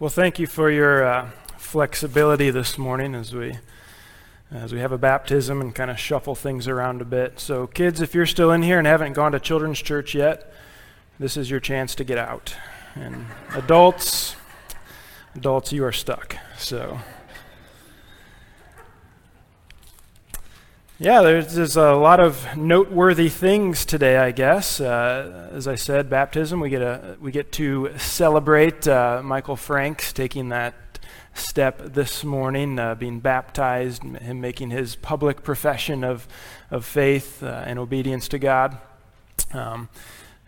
Well, thank you for your uh, flexibility this morning as we as we have a baptism and kind of shuffle things around a bit. So, kids, if you're still in here and haven't gone to children's church yet, this is your chance to get out. And adults, adults, you are stuck. So. Yeah, there's, there's, a lot of noteworthy things today, I guess. Uh, as I said, baptism, we get, a, we get to celebrate uh, Michael Franks taking that step this morning, uh, being baptized, him making his public profession of, of faith uh, and obedience to God. Um,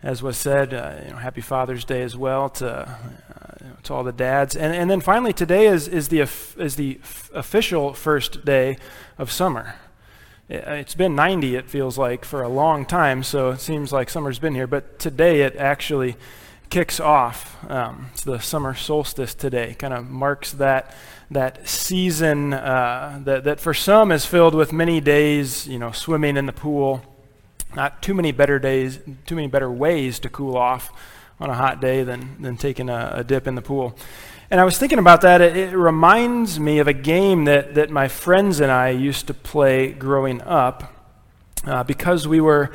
as was said, uh, you know, happy Father's Day as well to, uh, to all the dads. And, and then finally, today is, is the, is the official first day of summer. It's been 90, it feels like, for a long time, so it seems like summer's been here. But today it actually kicks off. Um, it's the summer solstice today, kind of marks that, that season uh, that, that for some is filled with many days, you know, swimming in the pool. Not too many better days, too many better ways to cool off on a hot day than, than taking a, a dip in the pool. And I was thinking about that. It, it, reminds me of a game that, that my friends and I used to play growing up uh, because we were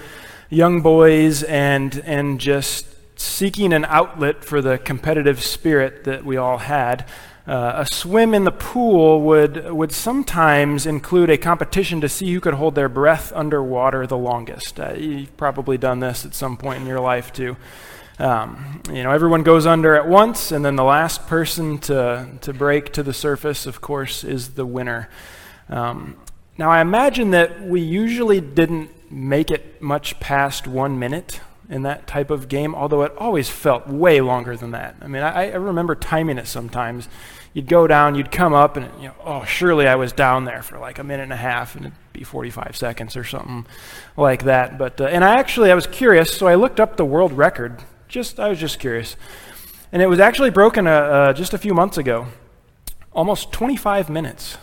young boys and, and just seeking an outlet for the competitive spirit that we all had. Uh, a swim in the pool would, would sometimes include a competition to see who could hold their breath underwater the longest. Uh, you've probably done this at some point in your life, too. Um, you know, everyone goes under at once, and then the last person to, to break to the surface, of course, is the winner. Um, now, I imagine that we usually didn't make it much past one minute in that type of game, although it always felt way longer than that. I mean, I, I remember timing it sometimes. You'd go down, you'd come up, and you know, oh, surely I was down there for like a minute and a half, and it'd be 45 seconds or something like that. But uh, and I actually I was curious, so I looked up the world record just, I was just curious. And it was actually broken uh, uh, just a few months ago. Almost 25 minutes.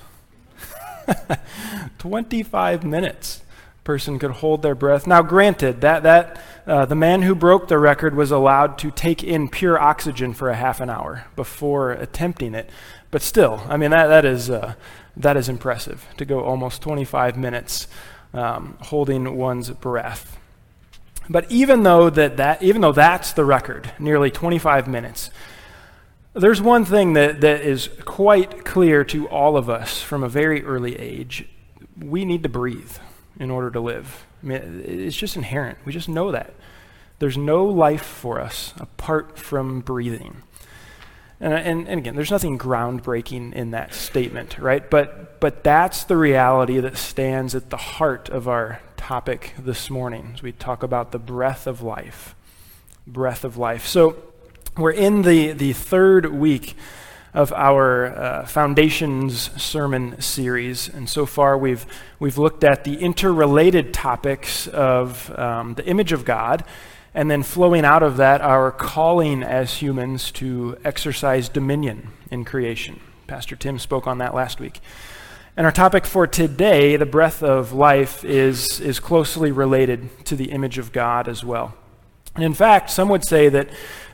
25 minutes person could hold their breath. Now, granted, that, that uh, the man who broke the record was allowed to take in pure oxygen for a half an hour before attempting it. But still, I mean, that, that, is, uh, that is impressive to go almost 25 minutes um, holding one's breath. But even though that, that even though that's the record, nearly 25 minutes, there's one thing that, that is quite clear to all of us from a very early age. We need to breathe in order to live. I mean, it's just inherent. We just know that. There's no life for us apart from breathing. And, and, and, again, there's nothing groundbreaking in that statement, right? But, but that's the reality that stands at the heart of our topic this morning as we talk about the breath of life. Breath of life. So we're in the, the third week of our uh, Foundations sermon series. And so far, we've, we've looked at the interrelated topics of um, the image of God, and then flowing out of that, our calling as humans to exercise dominion in creation. Pastor Tim spoke on that last week. And our topic for today, the breath of life, is, is closely related to the image of God as well. And in fact, some would say that,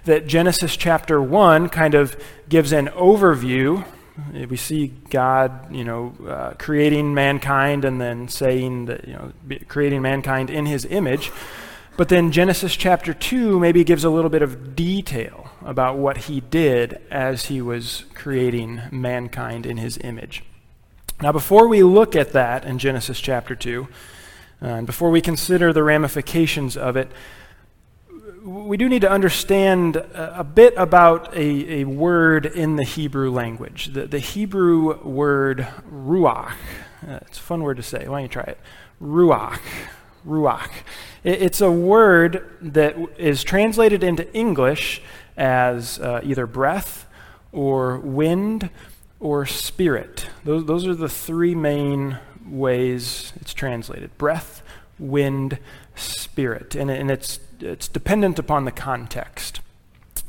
that Genesis chapter 1 kind of gives an overview. We see God, you know, uh, creating mankind and then saying that, you know, creating mankind in his image. But then Genesis chapter 2 maybe gives a little bit of detail about what he did as he was creating mankind in his image. Now, before we look at that in Genesis chapter 2, uh, and before we consider the ramifications of it, we do need to understand a, bit about a, a, word in the Hebrew language. The, the Hebrew word ruach. Uh, it's a fun word to say. Why don't you try it? Ruach. Ruach. It, it's a word that is translated into English as uh, either breath or wind or spirit. Those, those are the three main ways it's translated breath, wind, spirit. And, and it's, it's dependent upon the context.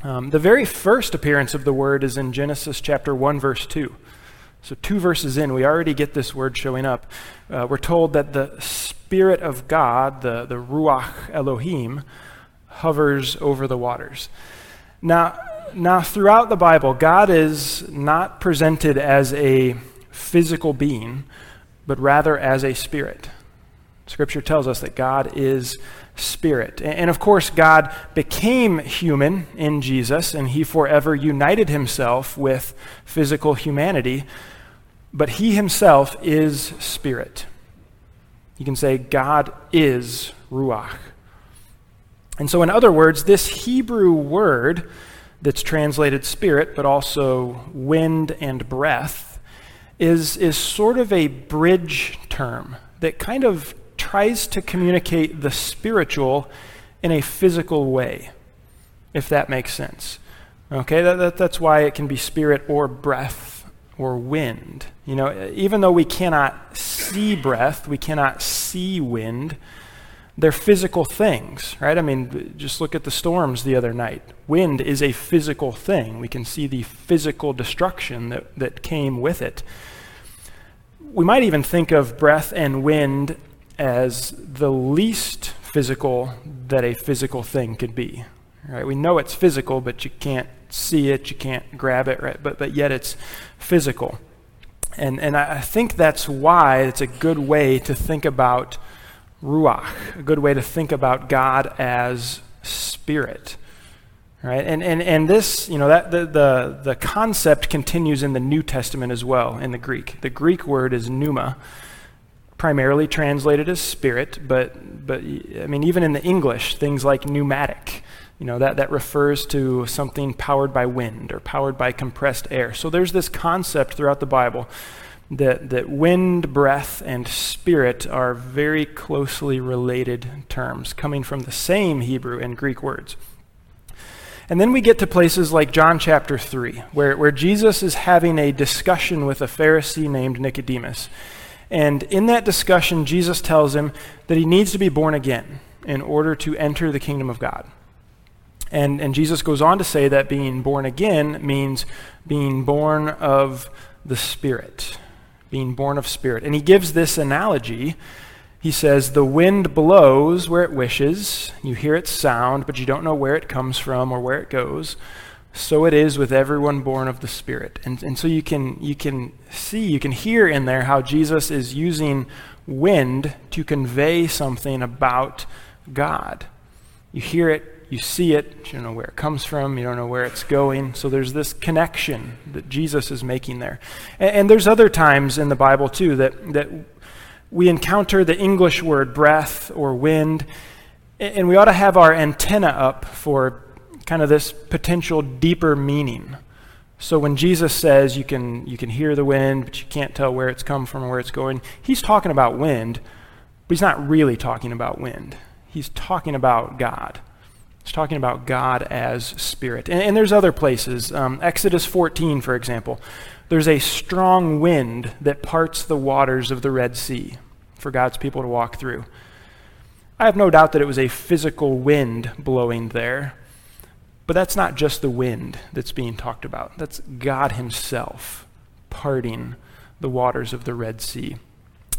Um, the very first appearance of the word is in Genesis chapter 1, verse 2. So, two verses in, we already get this word showing up. Uh, we're told that the Spirit of God, the, the Ruach Elohim, hovers over the waters. Now, Now, throughout the Bible, God is not presented as a physical being, but rather as a spirit. Scripture tells us that God is spirit. And of course, God became human in Jesus, and he forever united himself with physical humanity, but he himself is spirit. You can say, God is Ruach. And so, in other words, this Hebrew word that's translated spirit, but also wind and breath, is, is sort of a bridge term that kind of tries to communicate the spiritual in a physical way, if that makes sense. Okay, that, that, that's why it can be spirit or breath or wind. You know, even though we cannot see breath, we cannot see wind, they're physical things, right? I mean, just look at the storms the other night. Wind is a physical thing. We can see the physical destruction that, that came with it. We might even think of breath and wind as the least physical that a physical thing could be. Right? We know it's physical, but you can't see it, you can't grab it, right? But but yet it's physical. And and I think that's why it's a good way to think about ruach, a good way to think about God as spirit. Right? And, and, and this, you know, that the, the, the concept continues in the New Testament as well in the Greek. The Greek word is pneuma, primarily translated as spirit, but, but I mean, even in the English, things like pneumatic, you know, that, that refers to something powered by wind or powered by compressed air. So there's this concept throughout the Bible that, that wind, breath, and spirit are very closely related terms, coming from the same Hebrew and Greek words. And then we get to places like John chapter 3, where, where Jesus is having a discussion with a Pharisee named Nicodemus. And in that discussion, Jesus tells him that he needs to be born again in order to enter the kingdom of God. And, and Jesus goes on to say that being born again means being born of the Spirit, being born of Spirit. And he gives this analogy. He says, The wind blows where it wishes. You hear its sound, but you don't know where it comes from or where it goes so it is with everyone born of the Spirit. And, and so you can, you can see, you can hear in there how Jesus is using wind to convey something about God. You hear it, you see it, you don't know where it comes from, you don't know where it's going. So there's this connection that Jesus is making there. And, and there's other times in the Bible, too, that, that we encounter the English word breath or wind, and we ought to have our antenna up for kind of this potential deeper meaning. So when Jesus says you can, you can hear the wind, but you can't tell where it's come from or where it's going, he's talking about wind, but he's not really talking about wind. He's talking about God. He's talking about God as spirit. And, and there's other places. Um, Exodus 14, for example. There's a strong wind that parts the waters of the Red Sea for God's people to walk through. I have no doubt that it was a physical wind blowing there, but that's not just the wind that's being talked about. That's God Himself parting the waters of the Red Sea.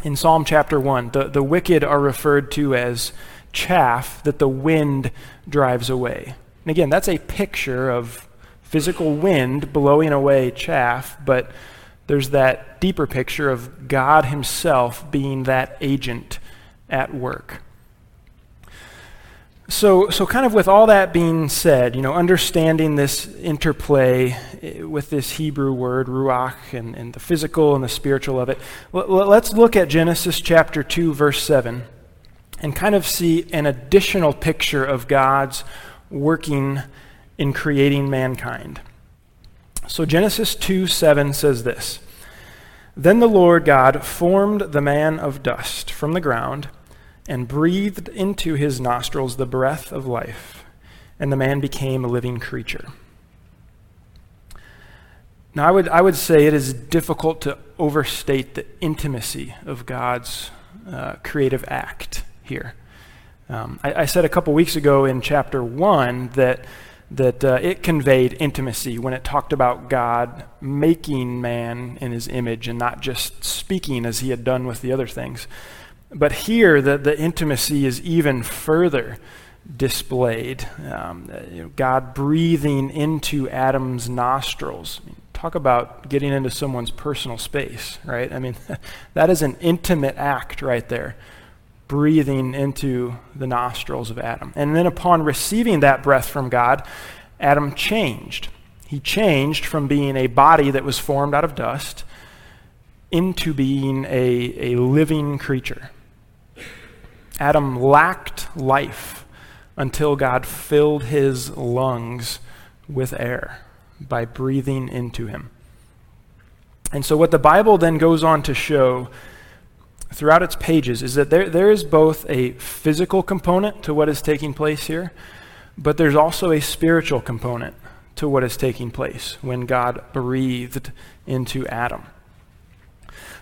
In Psalm chapter 1, the, the wicked are referred to as chaff that the wind drives away. And again, that's a picture of physical wind blowing away chaff, but there's that deeper picture of God Himself being that agent at work. So, so kind of with all that being said, you know, understanding this interplay eh, with this Hebrew word, ruach, and, and the physical and the spiritual of it, let's look at Genesis chapter 2, verse 7, and kind of see an additional picture of God's working in creating mankind. So Genesis 2, 7 says this Then the Lord God formed the man of dust from the ground and breathed into his nostrils the breath of life, and the man became a living creature. Now, I would, I would say it is difficult to overstate the intimacy of God's uh, creative act here. Um, I, I, said a couple weeks ago in chapter 1 that, that uh, it conveyed intimacy when it talked about God making man in his image and not just speaking as he had done with the other things. But here, the, the intimacy is even further displayed. Um, you know, God breathing into Adam's nostrils. I mean, talk about getting into someone's personal space, right? I mean, that is an intimate act right there, breathing into the nostrils of Adam. And then upon receiving that breath from God, Adam changed. He changed from being a body that was formed out of dust into being a, a living creature. Adam lacked life until God filled his lungs with air by breathing into him. And so, what the Bible then goes on to show throughout its pages is that there, there is both a physical component to what is taking place here, but there's also a spiritual component to what is taking place when God breathed into Adam.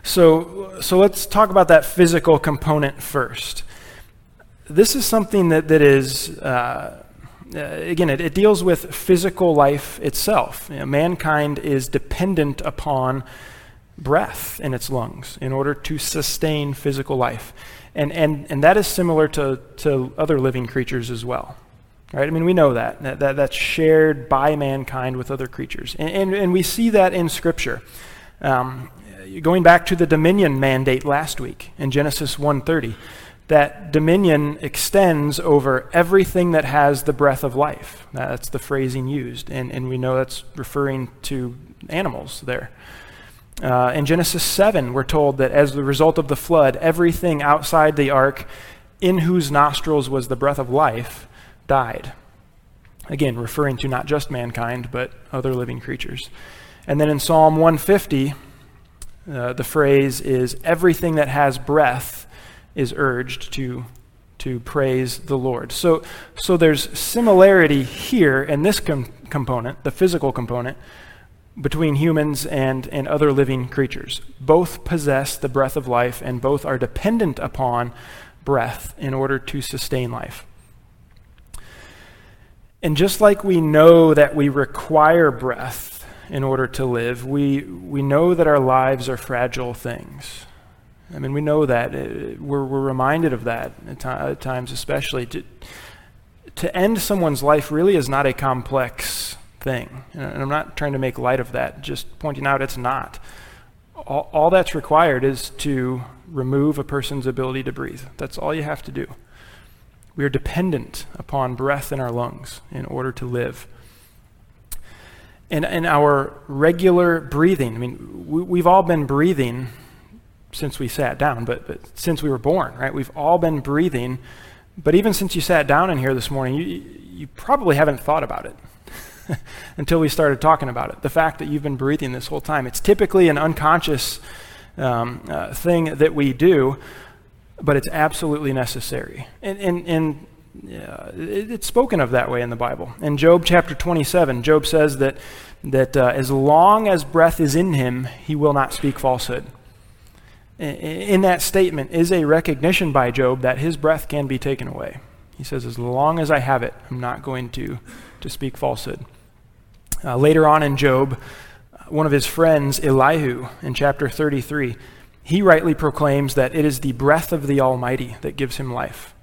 So, so let's talk about that physical component first this is something that, that is, uh, uh, again, it, it, deals with physical life itself. You know, mankind is dependent upon breath in its lungs in order to sustain physical life. And, and, and that is similar to, to other living creatures as well. Right? I mean, we know that, that, that that's shared by mankind with other creatures. And, and, and we see that in Scripture. Um, going back to the dominion mandate last week in Genesis 1:30, that dominion extends over everything that has the breath of life. That's the phrasing used, and, and we know that's referring to animals there. Uh, in Genesis 7, we're told that as the result of the flood, everything outside the ark, in whose nostrils was the breath of life, died. Again, referring to not just mankind, but other living creatures. And then in Psalm 150, uh, the phrase is everything that has breath is urged to, to praise the Lord. So, so there's similarity here in this com- component, the physical component, between humans and, and other living creatures. Both possess the breath of life, and both are dependent upon breath in order to sustain life. And just like we know that we require breath in order to live, we, we know that our lives are fragile things. I mean, we know that. Uh, we're, we're reminded of that at, times, especially. To, to end someone's life really is not a complex thing. And I'm not trying to make light of that, just pointing out it's not. All, all that's required is to remove a person's ability to breathe. That's all you have to do. We are dependent upon breath in our lungs in order to live. And in our regular breathing, I mean, we, we've all been breathing since we sat down, but, but since we were born, right? We've all been breathing. But even since you sat down in here this morning, you, you probably haven't thought about it until we started talking about it. The fact that you've been breathing this whole time. It's typically an unconscious um, uh, thing that we do, but it's absolutely necessary. And, and, and uh, it, it's spoken of that way in the Bible. In Job chapter 27, Job says that, that uh, as long as breath is in him, he will not speak falsehood in that statement is a recognition by Job that his breath can be taken away. He says, As long as I have it, I'm not going to, to speak falsehood. Uh, later on in Job, uh, one of his friends, Elihu, in chapter 33, he rightly proclaims that it is the breath of the Almighty that gives him life.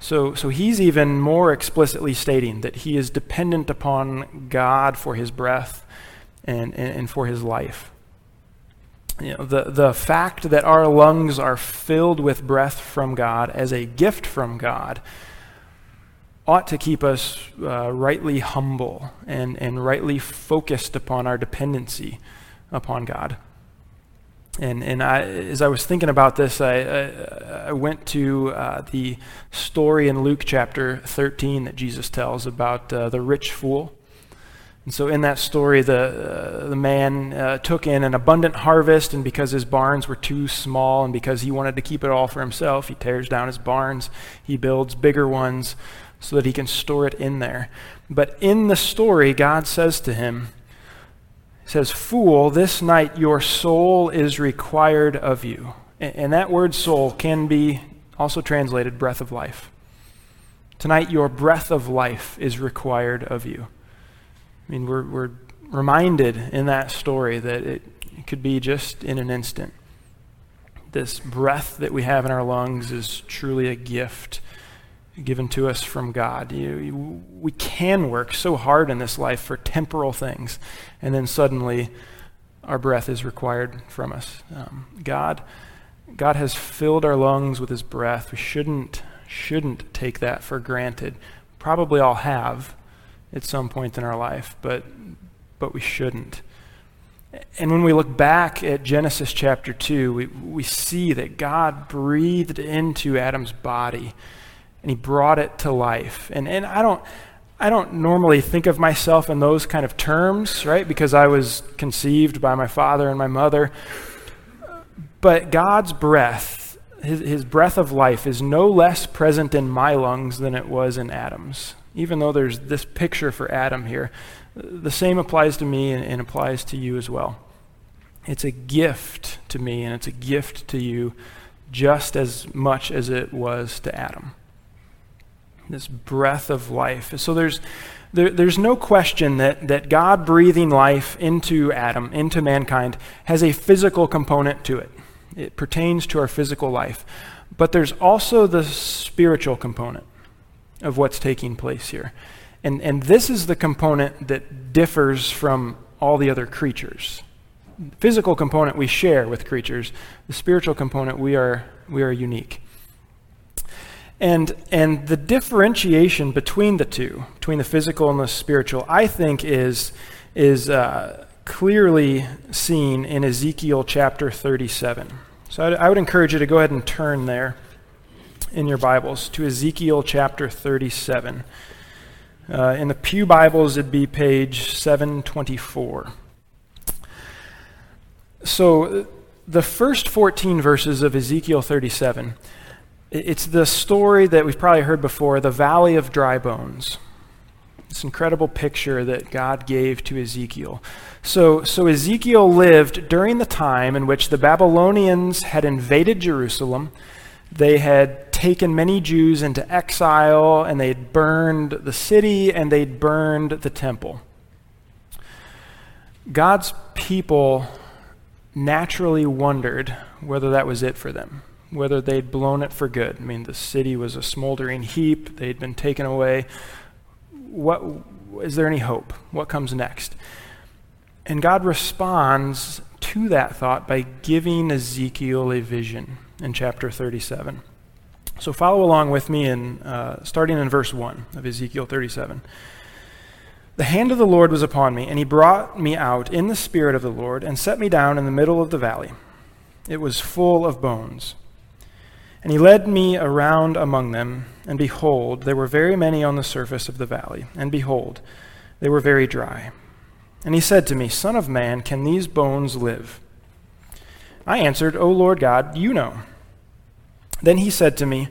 So, so he's even more explicitly stating that he is dependent upon God for his breath and, and, and for his life you know, the, the fact that our lungs are filled with breath from God as a gift from God ought to keep us uh, rightly humble and, and rightly focused upon our dependency upon God. And, and I, as I was thinking about this, I, I, I went to uh, the story in Luke chapter 13 that Jesus tells about uh, the rich fool. And so, in that story, the, uh, the man uh, took in an abundant harvest, and because his barns were too small and because he wanted to keep it all for himself, he tears down his barns. He builds bigger ones so that he can store it in there. But in the story, God says to him, He says, Fool, this night your soul is required of you. And, and that word soul can be also translated breath of life. Tonight, your breath of life is required of you. I mean, we're, we're reminded in that story that it, could be just in an instant. This breath that we have in our lungs is truly a gift given to us from God. You, you, we can work so hard in this life for temporal things, and then suddenly our breath is required from us. Um, God, God has filled our lungs with His breath. We shouldn't shouldn't take that for granted. Probably all have at some point in our life, but but we shouldn't. And when we look back at Genesis chapter 2, we, we see that God breathed into Adam's body and he brought it to life. And, and I, don't, I don't normally think of myself in those kind of terms, right? Because I was conceived by my father and my mother. But God's breath, his, his breath of life, is no less present in my lungs than it was in Adam's. Even though there's this picture for Adam here, the same applies to me and, and applies to you as well. It's a gift to me and it's a gift to you just as much as it was to Adam. This breath of life. So there's, there, there's no question that, that God breathing life into Adam, into mankind, has a physical component to it. It pertains to our physical life. But there's also the spiritual component of what's taking place here. And, and this is the component that differs from all the other creatures. Physical component we share with creatures. The spiritual component we are, we are unique. And, and the differentiation between the two, between the physical and the spiritual, I think is, is uh, clearly seen in Ezekiel chapter 37. So I, I would encourage you to go ahead and turn there in your Bibles to Ezekiel chapter 37. Uh, in the Pew Bibles, it'd be page 724. So, the first 14 verses of Ezekiel 37, it's the story that we've probably heard before the Valley of Dry Bones. This incredible picture that God gave to Ezekiel. So, so Ezekiel lived during the time in which the Babylonians had invaded Jerusalem. They had taken many Jews into exile, and they had burned the city, and they'd burned the temple. God's people naturally wondered whether that was it for them, whether they'd blown it for good. I mean, the city was a smoldering heap, they'd been taken away. What is there any hope? What comes next? And God responds to that thought by giving Ezekiel a vision in chapter 37. So follow along with me in uh, starting in verse 1 of Ezekiel 37. The hand of the Lord was upon me, and he brought me out in the spirit of the Lord and set me down in the middle of the valley. It was full of bones. And he led me around among them, and behold, there were very many on the surface of the valley, and behold, they were very dry. And he said to me, Son of man, can these bones live? I answered, O Lord God, you know. Then he said to me,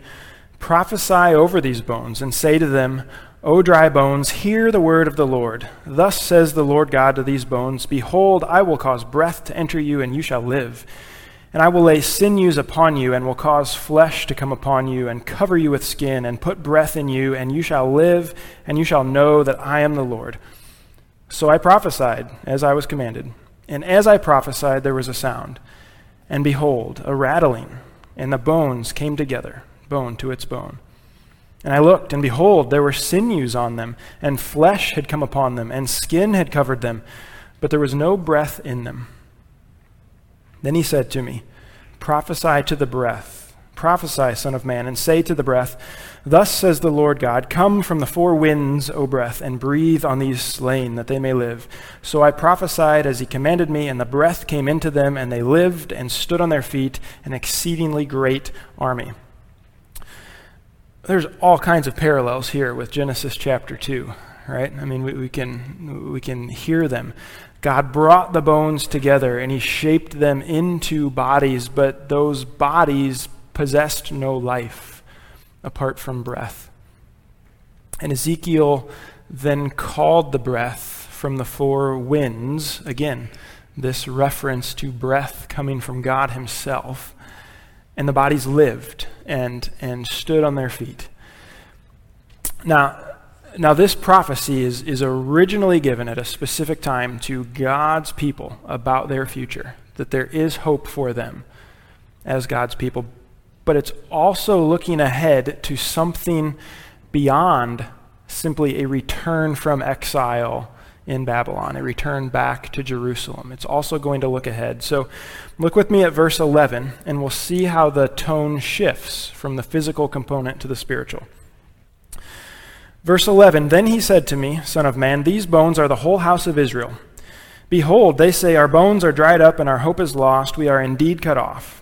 Prophesy over these bones, and say to them, O dry bones, hear the word of the Lord. Thus says the Lord God to these bones Behold, I will cause breath to enter you, and you shall live. And I will lay sinews upon you, and will cause flesh to come upon you, and cover you with skin, and put breath in you, and you shall live, and you shall know that I am the Lord. So I prophesied, as I was commanded. And as I prophesied, there was a sound. And behold, a rattling and the bones came together, bone to its bone. And I looked, and behold, there were sinews on them, and flesh had come upon them, and skin had covered them, but there was no breath in them. Then he said to me, Prophesy to the breath, prophesy, Son of Man, and say to the breath, Thus says the Lord God, Come from the four winds, O breath, and breathe on these slain, that they may live. So I prophesied as he commanded me, and the breath came into them, and they lived and stood on their feet, an exceedingly great army. There's all kinds of parallels here with Genesis chapter 2, right? I mean, we, we can, we can hear them. God brought the bones together, and he shaped them into bodies, but those bodies possessed no life apart from breath. And Ezekiel then called the breath from the four winds, again, this reference to breath coming from God Himself. And the bodies lived and, and stood on their feet. Now, now, this prophecy is, is originally given at a specific time to God's people about their future, that there is hope for them as God's people but it's also looking ahead to something beyond simply a return from exile in Babylon, a return back to Jerusalem. It's also going to look ahead. So look with me at verse 11, and we'll see how the tone shifts from the physical component to the spiritual. Verse 11 Then he said to me, Son of man, these bones are the whole house of Israel. Behold, they say, Our bones are dried up, and our hope is lost. We are indeed cut off.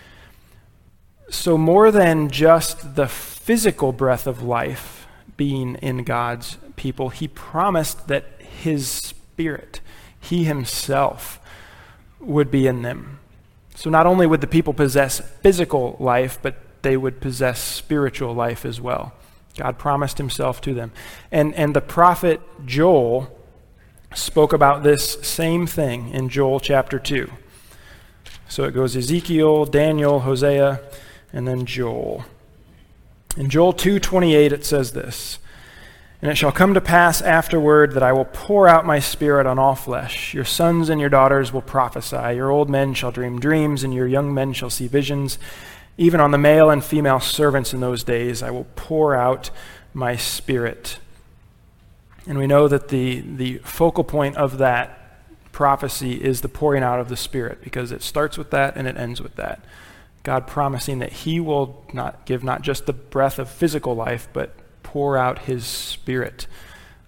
So, more than just the physical breath of life being in God's people, he promised that his spirit, he himself, would be in them. So, not only would the people possess physical life, but they would possess spiritual life as well. God promised himself to them. And, and the prophet Joel spoke about this same thing in Joel chapter 2. So it goes Ezekiel, Daniel, Hosea, and then Joel. In Joel 2:28 it says this, and it shall come to pass afterward that I will pour out my spirit on all flesh. Your sons and your daughters will prophesy. Your old men shall dream dreams, and your young men shall see visions. Even on the male and female servants in those days I will pour out my spirit. And we know that the, the focal point of that prophecy is the pouring out of the Spirit because it starts with that and it ends with that. God promising that He will not give not just the breath of physical life, but pour out His Spirit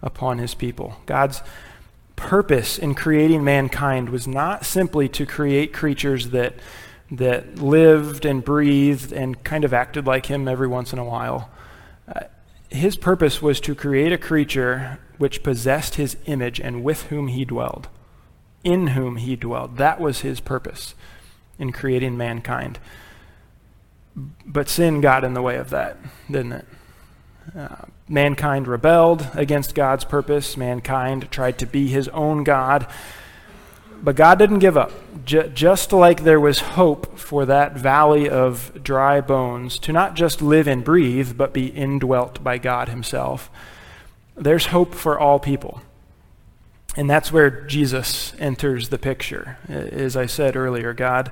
upon His people. God's purpose in creating mankind was not simply to create creatures that, that lived and breathed and kind of acted like Him every once in a while. Uh, his purpose was to create a creature which possessed His image and with whom He dwelled, in whom He dwelled. That was His purpose in creating mankind. But sin got in the way of that, didn't it? Uh, mankind rebelled against God's purpose. Mankind tried to be his own God. But God didn't give up. J- just like there was hope for that valley of dry bones to not just live and breathe, but be indwelt by God Himself, there's hope for all people. And that's where Jesus enters the picture. As I said earlier, God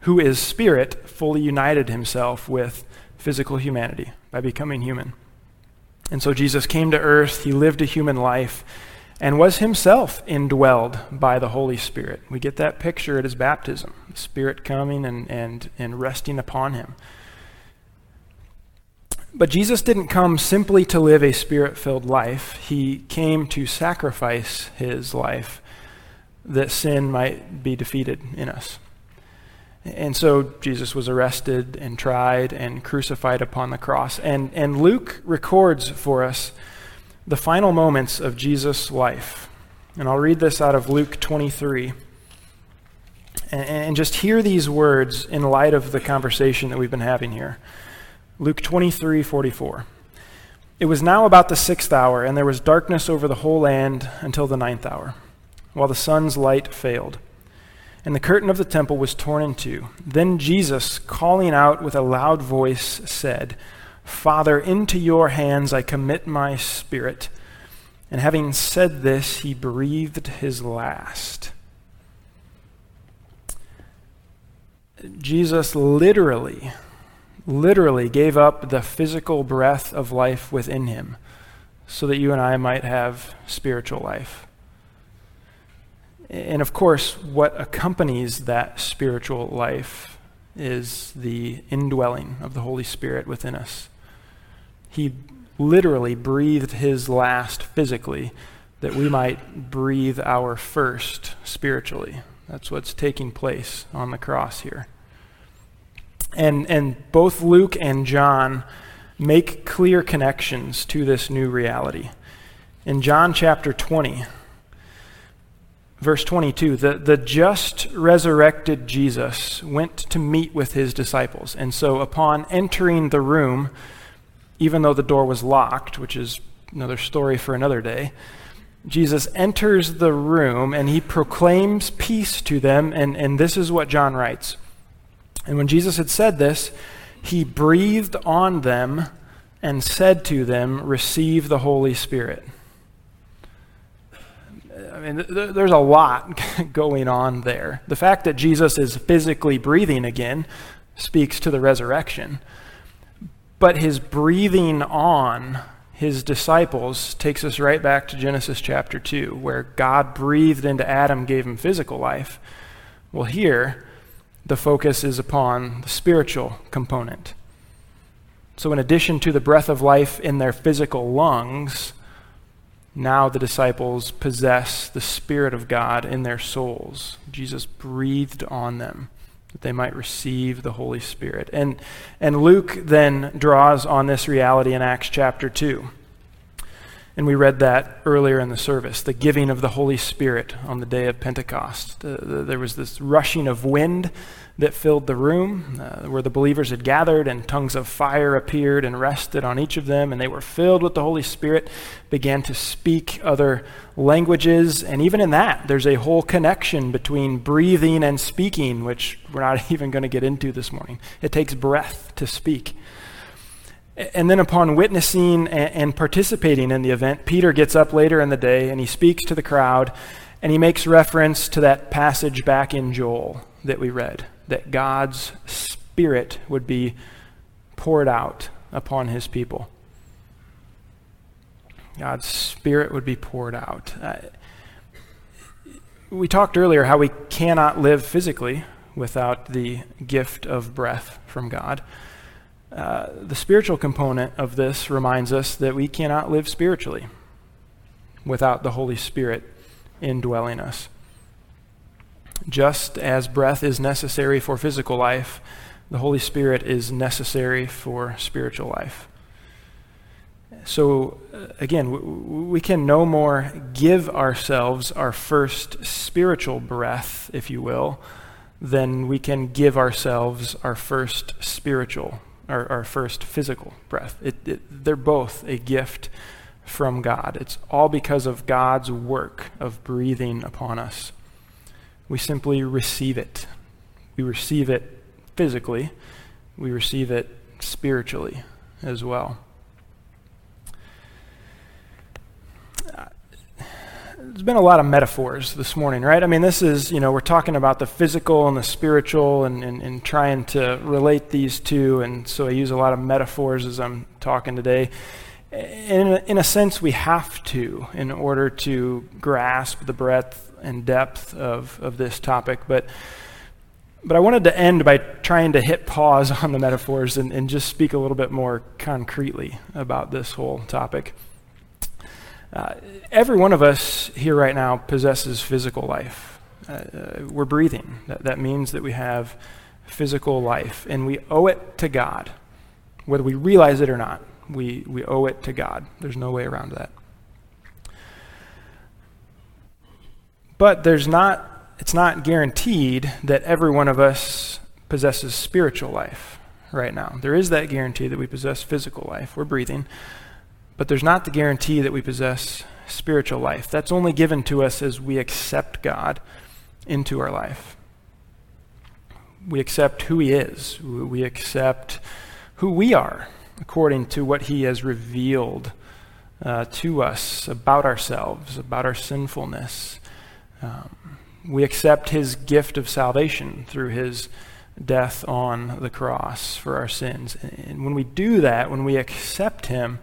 who is spirit, fully united himself with physical humanity by becoming human. And so Jesus came to earth, he lived a human life, and was himself indwelled by the Holy Spirit. We get that picture at his baptism, the Spirit coming and, and, and resting upon him. But Jesus didn't come simply to live a spirit filled life, he came to sacrifice his life that sin might be defeated in us. And so Jesus was arrested and tried and crucified upon the cross. And, and Luke records for us the final moments of Jesus' life. And I'll read this out of Luke 23. And, and just hear these words in light of the conversation that we've been having here. Luke 23 44. It was now about the sixth hour, and there was darkness over the whole land until the ninth hour, while the sun's light failed and the curtain of the temple was torn in two. Then Jesus, calling out with a loud voice, said, Father, into your hands I commit my spirit. And having said this, he breathed his last. Jesus literally, literally gave up the physical breath of life within him so that you and I might have spiritual life. And of course, what accompanies that spiritual life is the indwelling of the Holy Spirit within us. He literally breathed his last physically that we might breathe our first spiritually. That's what's taking place on the cross here. And, and both Luke and John make clear connections to this new reality. In John chapter 20, verse 22 the, the just resurrected jesus went to meet with his disciples and so upon entering the room even though the door was locked, which is another story for another day. Jesus enters the room and he proclaims peace to them, and, and this is what John writes. And when Jesus had said this, he breathed on them and said to them, Receive the Holy Spirit. I mean, th- there's a lot going on there. The fact that Jesus is physically breathing again speaks to the resurrection. But his breathing on his disciples takes us right back to Genesis chapter 2, where God breathed into Adam, gave him physical life. Well, here, the focus is upon the spiritual component. So, in addition to the breath of life in their physical lungs, now the disciples possess the Spirit of God in their souls. Jesus breathed on them that they might receive the Holy Spirit. And, and Luke then draws on this reality in Acts chapter 2. And we read that earlier in the service the giving of the Holy Spirit on the day of Pentecost. Uh, there was this rushing of wind that filled the room uh, where the believers had gathered, and tongues of fire appeared and rested on each of them, and they were filled with the Holy Spirit, began to speak other languages. And even in that, there's a whole connection between breathing and speaking, which we're not even going to get into this morning. It takes breath to speak. And then, upon witnessing and participating in the event, Peter gets up later in the day and he speaks to the crowd and he makes reference to that passage back in Joel that we read that God's Spirit would be poured out upon his people. God's Spirit would be poured out. Uh, we talked earlier how we cannot live physically without the gift of breath from God. Uh, the spiritual component of this reminds us that we cannot live spiritually without the Holy Spirit indwelling us. Just as breath is necessary for physical life, the Holy Spirit is necessary for spiritual life. So, uh, again, we can no more give ourselves our first spiritual breath, if you will, than we can give ourselves our first spiritual our, our first physical breath. It, it, they're both a gift from God. It's all because of God's work of breathing upon us. We simply receive it. We receive it physically, we receive it spiritually as well. There's been a lot of metaphors this morning, right? I mean, this is, you know, we're talking about the physical and the spiritual and, and, and trying to relate these two. And so I use a lot of metaphors as I'm talking today. In a, in a sense, we have to in order to grasp the breadth and depth of, of this topic. But, but I wanted to end by trying to hit pause on the metaphors and, and just speak a little bit more concretely about this whole topic. Uh, every one of us here right now possesses physical life. Uh, uh, we're breathing. That, that means that we have physical life, and we owe it to God. Whether we realize it or not, we, we owe it to God. There's no way around that. But there's not, it's not guaranteed that every one of us possesses spiritual life right now. There is that guarantee that we possess physical life. We're breathing. But there's not the guarantee that we possess spiritual life. That's only given to us as we accept God into our life. We accept who He is, we accept who we are according to what He has revealed uh, to us about ourselves, about our sinfulness. Um, we accept His gift of salvation through His death on the cross for our sins. And when we do that, when we accept Him,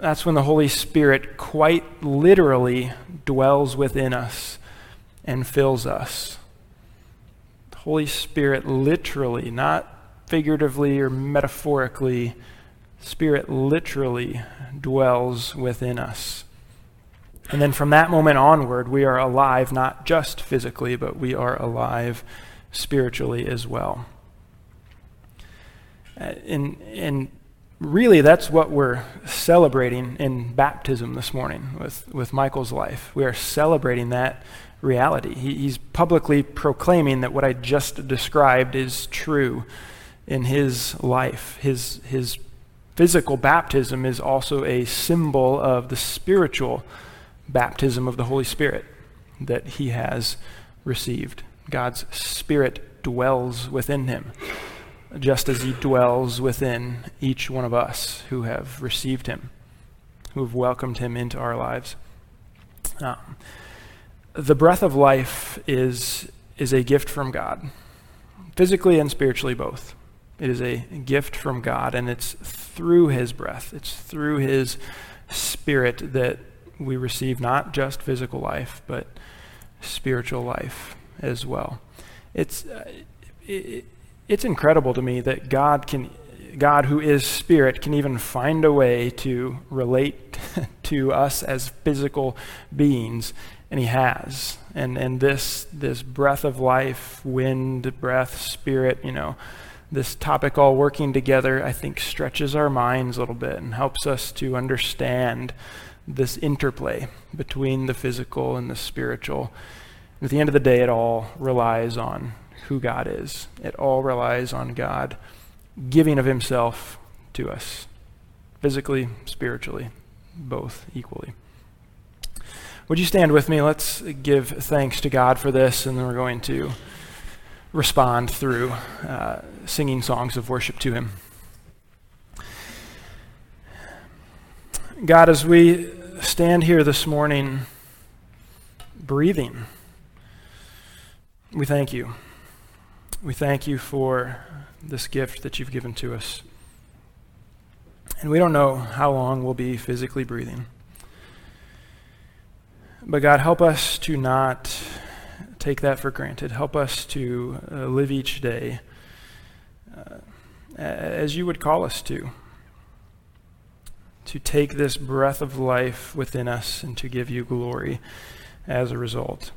that's when the Holy Spirit quite literally dwells within us and fills us. The Holy Spirit literally, not figuratively or metaphorically, Spirit literally dwells within us. And then from that moment onward, we are alive, not just physically, but we are alive spiritually as well. Uh, and, and really, that's what we're celebrating in baptism this morning with, with Michael's life. We are celebrating that reality. He, he's publicly proclaiming that what I just described is true in his life. His, his physical baptism is also a symbol of the spiritual baptism of the Holy Spirit that he has received. God's Spirit dwells within him, just as he dwells within each one of us who have received him, who have welcomed him into our lives. Um, the breath of life is, is a gift from God, physically and spiritually both. It is a gift from God, and it's through His breath, it's through His Spirit that we receive not just physical life, but spiritual life as well. It's, uh, it, it's incredible to me that God can, God who is spirit, can even find a way to relate to us as physical beings, and He has. And and this this breath of life, wind, breath, spirit, you know this topic all working together, I think, stretches our minds a little bit and helps us to understand this interplay between the physical and the spiritual. And at the end of the day, it all relies on who God is, it all relies on God giving of Himself to us, physically, spiritually, both equally. Would you stand with me? Let's give thanks to God for this, and then we're going to respond through uh, singing songs of worship to Him. God, as we stand here this morning breathing, we thank you. We thank you for this gift that you've given to us. And we don't know how long we'll be physically breathing. But God, help us to not take that for granted. Help us to uh, live each day uh, as you would call us to. To take this breath of life within us and to give you glory as a result.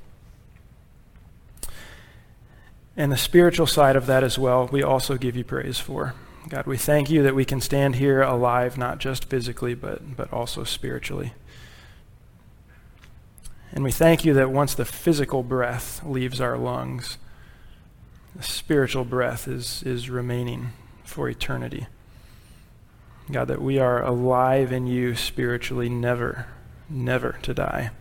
And the spiritual side of that as well, we also give you praise for. God, we thank you that we can stand here alive, not just physically, but, but also spiritually. And we thank you that once the physical breath leaves our lungs, the spiritual breath is, is remaining for eternity. God, that we are alive in you spiritually, never, never to die.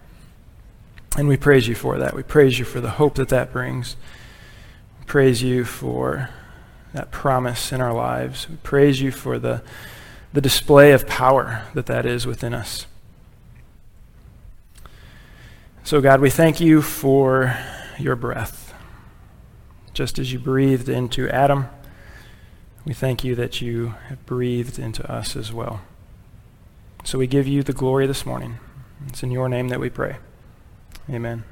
And we praise you for that. We praise you for the hope that that brings. Praise you for that promise in our lives. We praise you for the, the display of power that that is within us. So, God, we thank you for your breath. Just as you breathed into Adam, we thank you that you have breathed into us as well. So we give you the glory this morning. It's in your name that we pray. Amen.